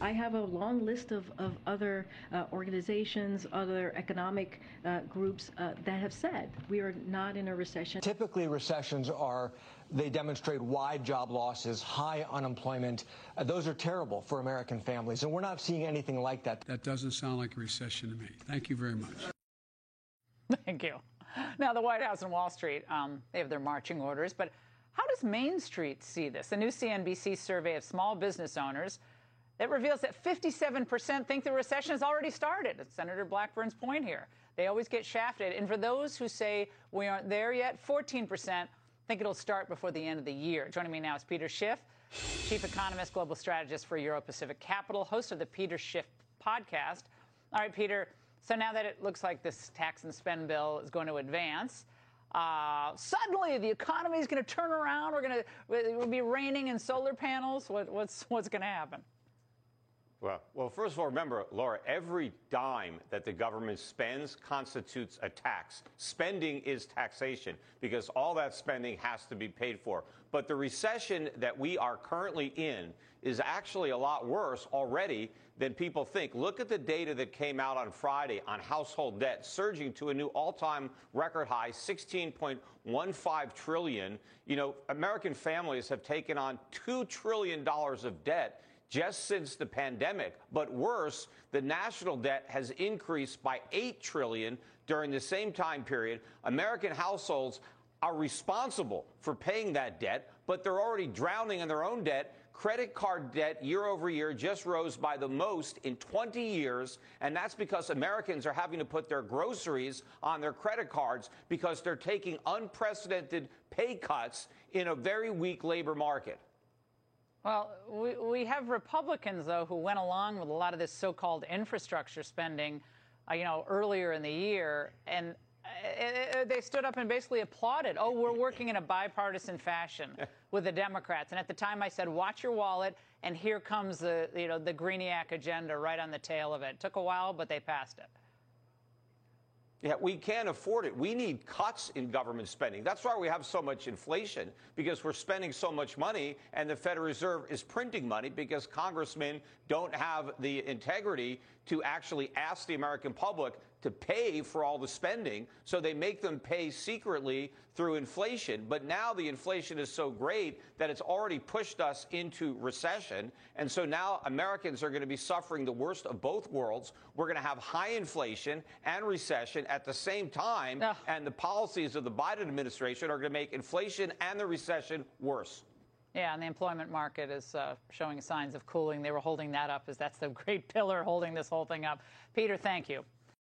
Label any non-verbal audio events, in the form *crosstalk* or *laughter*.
I have a long list of, of other uh, organizations, other economic uh, groups uh, that have said we are not in a recession. Typically, recessions are, they demonstrate wide job losses, high unemployment. Uh, those are terrible for American families, and we're not seeing anything like that. That doesn't sound like a recession to me. Thank you very much. Thank you. Now, the White House and Wall Street, um, they have their marching orders, but how does Main Street see this? A new CNBC survey of small business owners that reveals that 57% think the recession has already started. It's Senator Blackburn's point here. They always get shafted. And for those who say we aren't there yet, 14% think it'll start before the end of the year. Joining me now is Peter Schiff, Chief Economist, Global Strategist for Euro Pacific Capital, host of the Peter Schiff podcast. All right, Peter. So now that it looks like this tax and spend bill is going to advance, uh, suddenly the economy is going to turn around. We're going to we'll be raining in solar panels. What, what's what's going to happen? Well, well, first of all, remember, Laura, every dime that the government spends constitutes a tax. Spending is taxation because all that spending has to be paid for. But the recession that we are currently in is actually a lot worse already than people think. Look at the data that came out on Friday on household debt surging to a new all-time record high, 16.15 trillion. You know, American families have taken on 2 trillion dollars of debt just since the pandemic. But worse, the national debt has increased by 8 trillion during the same time period. American households are responsible for paying that debt, but they're already drowning in their own debt. Credit card debt year over year just rose by the most in 20 years, and that's because Americans are having to put their groceries on their credit cards because they're taking unprecedented pay cuts in a very weak labor market. Well, we, we have Republicans, though, who went along with a lot of this so called infrastructure spending, uh, you know, earlier in the year. And uh, uh, they stood up and basically applauded. Oh, we're working in a bipartisan fashion *laughs* with the Democrats. And at the time, I said, "Watch your wallet." And here comes the, you know, the Greeniac agenda right on the tail of it. it took a while, but they passed it. Yeah, we can't afford it. We need cuts in government spending. That's why we have so much inflation, because we're spending so much money, and the Federal Reserve is printing money because congressmen don't have the integrity to actually ask the American public to pay for all the spending. So they make them pay secretly through inflation. But now the inflation is so great that it's already pushed us into recession. And so now Americans are going to be suffering the worst of both worlds. We're going to have high inflation and recession at the same time. Ugh. And the policies of the Biden administration are going to make inflation and the recession worse. Yeah, and the employment market is uh, showing signs of cooling. They were holding that up as that's the *laughs* great pillar holding this whole thing up. Peter, thank you.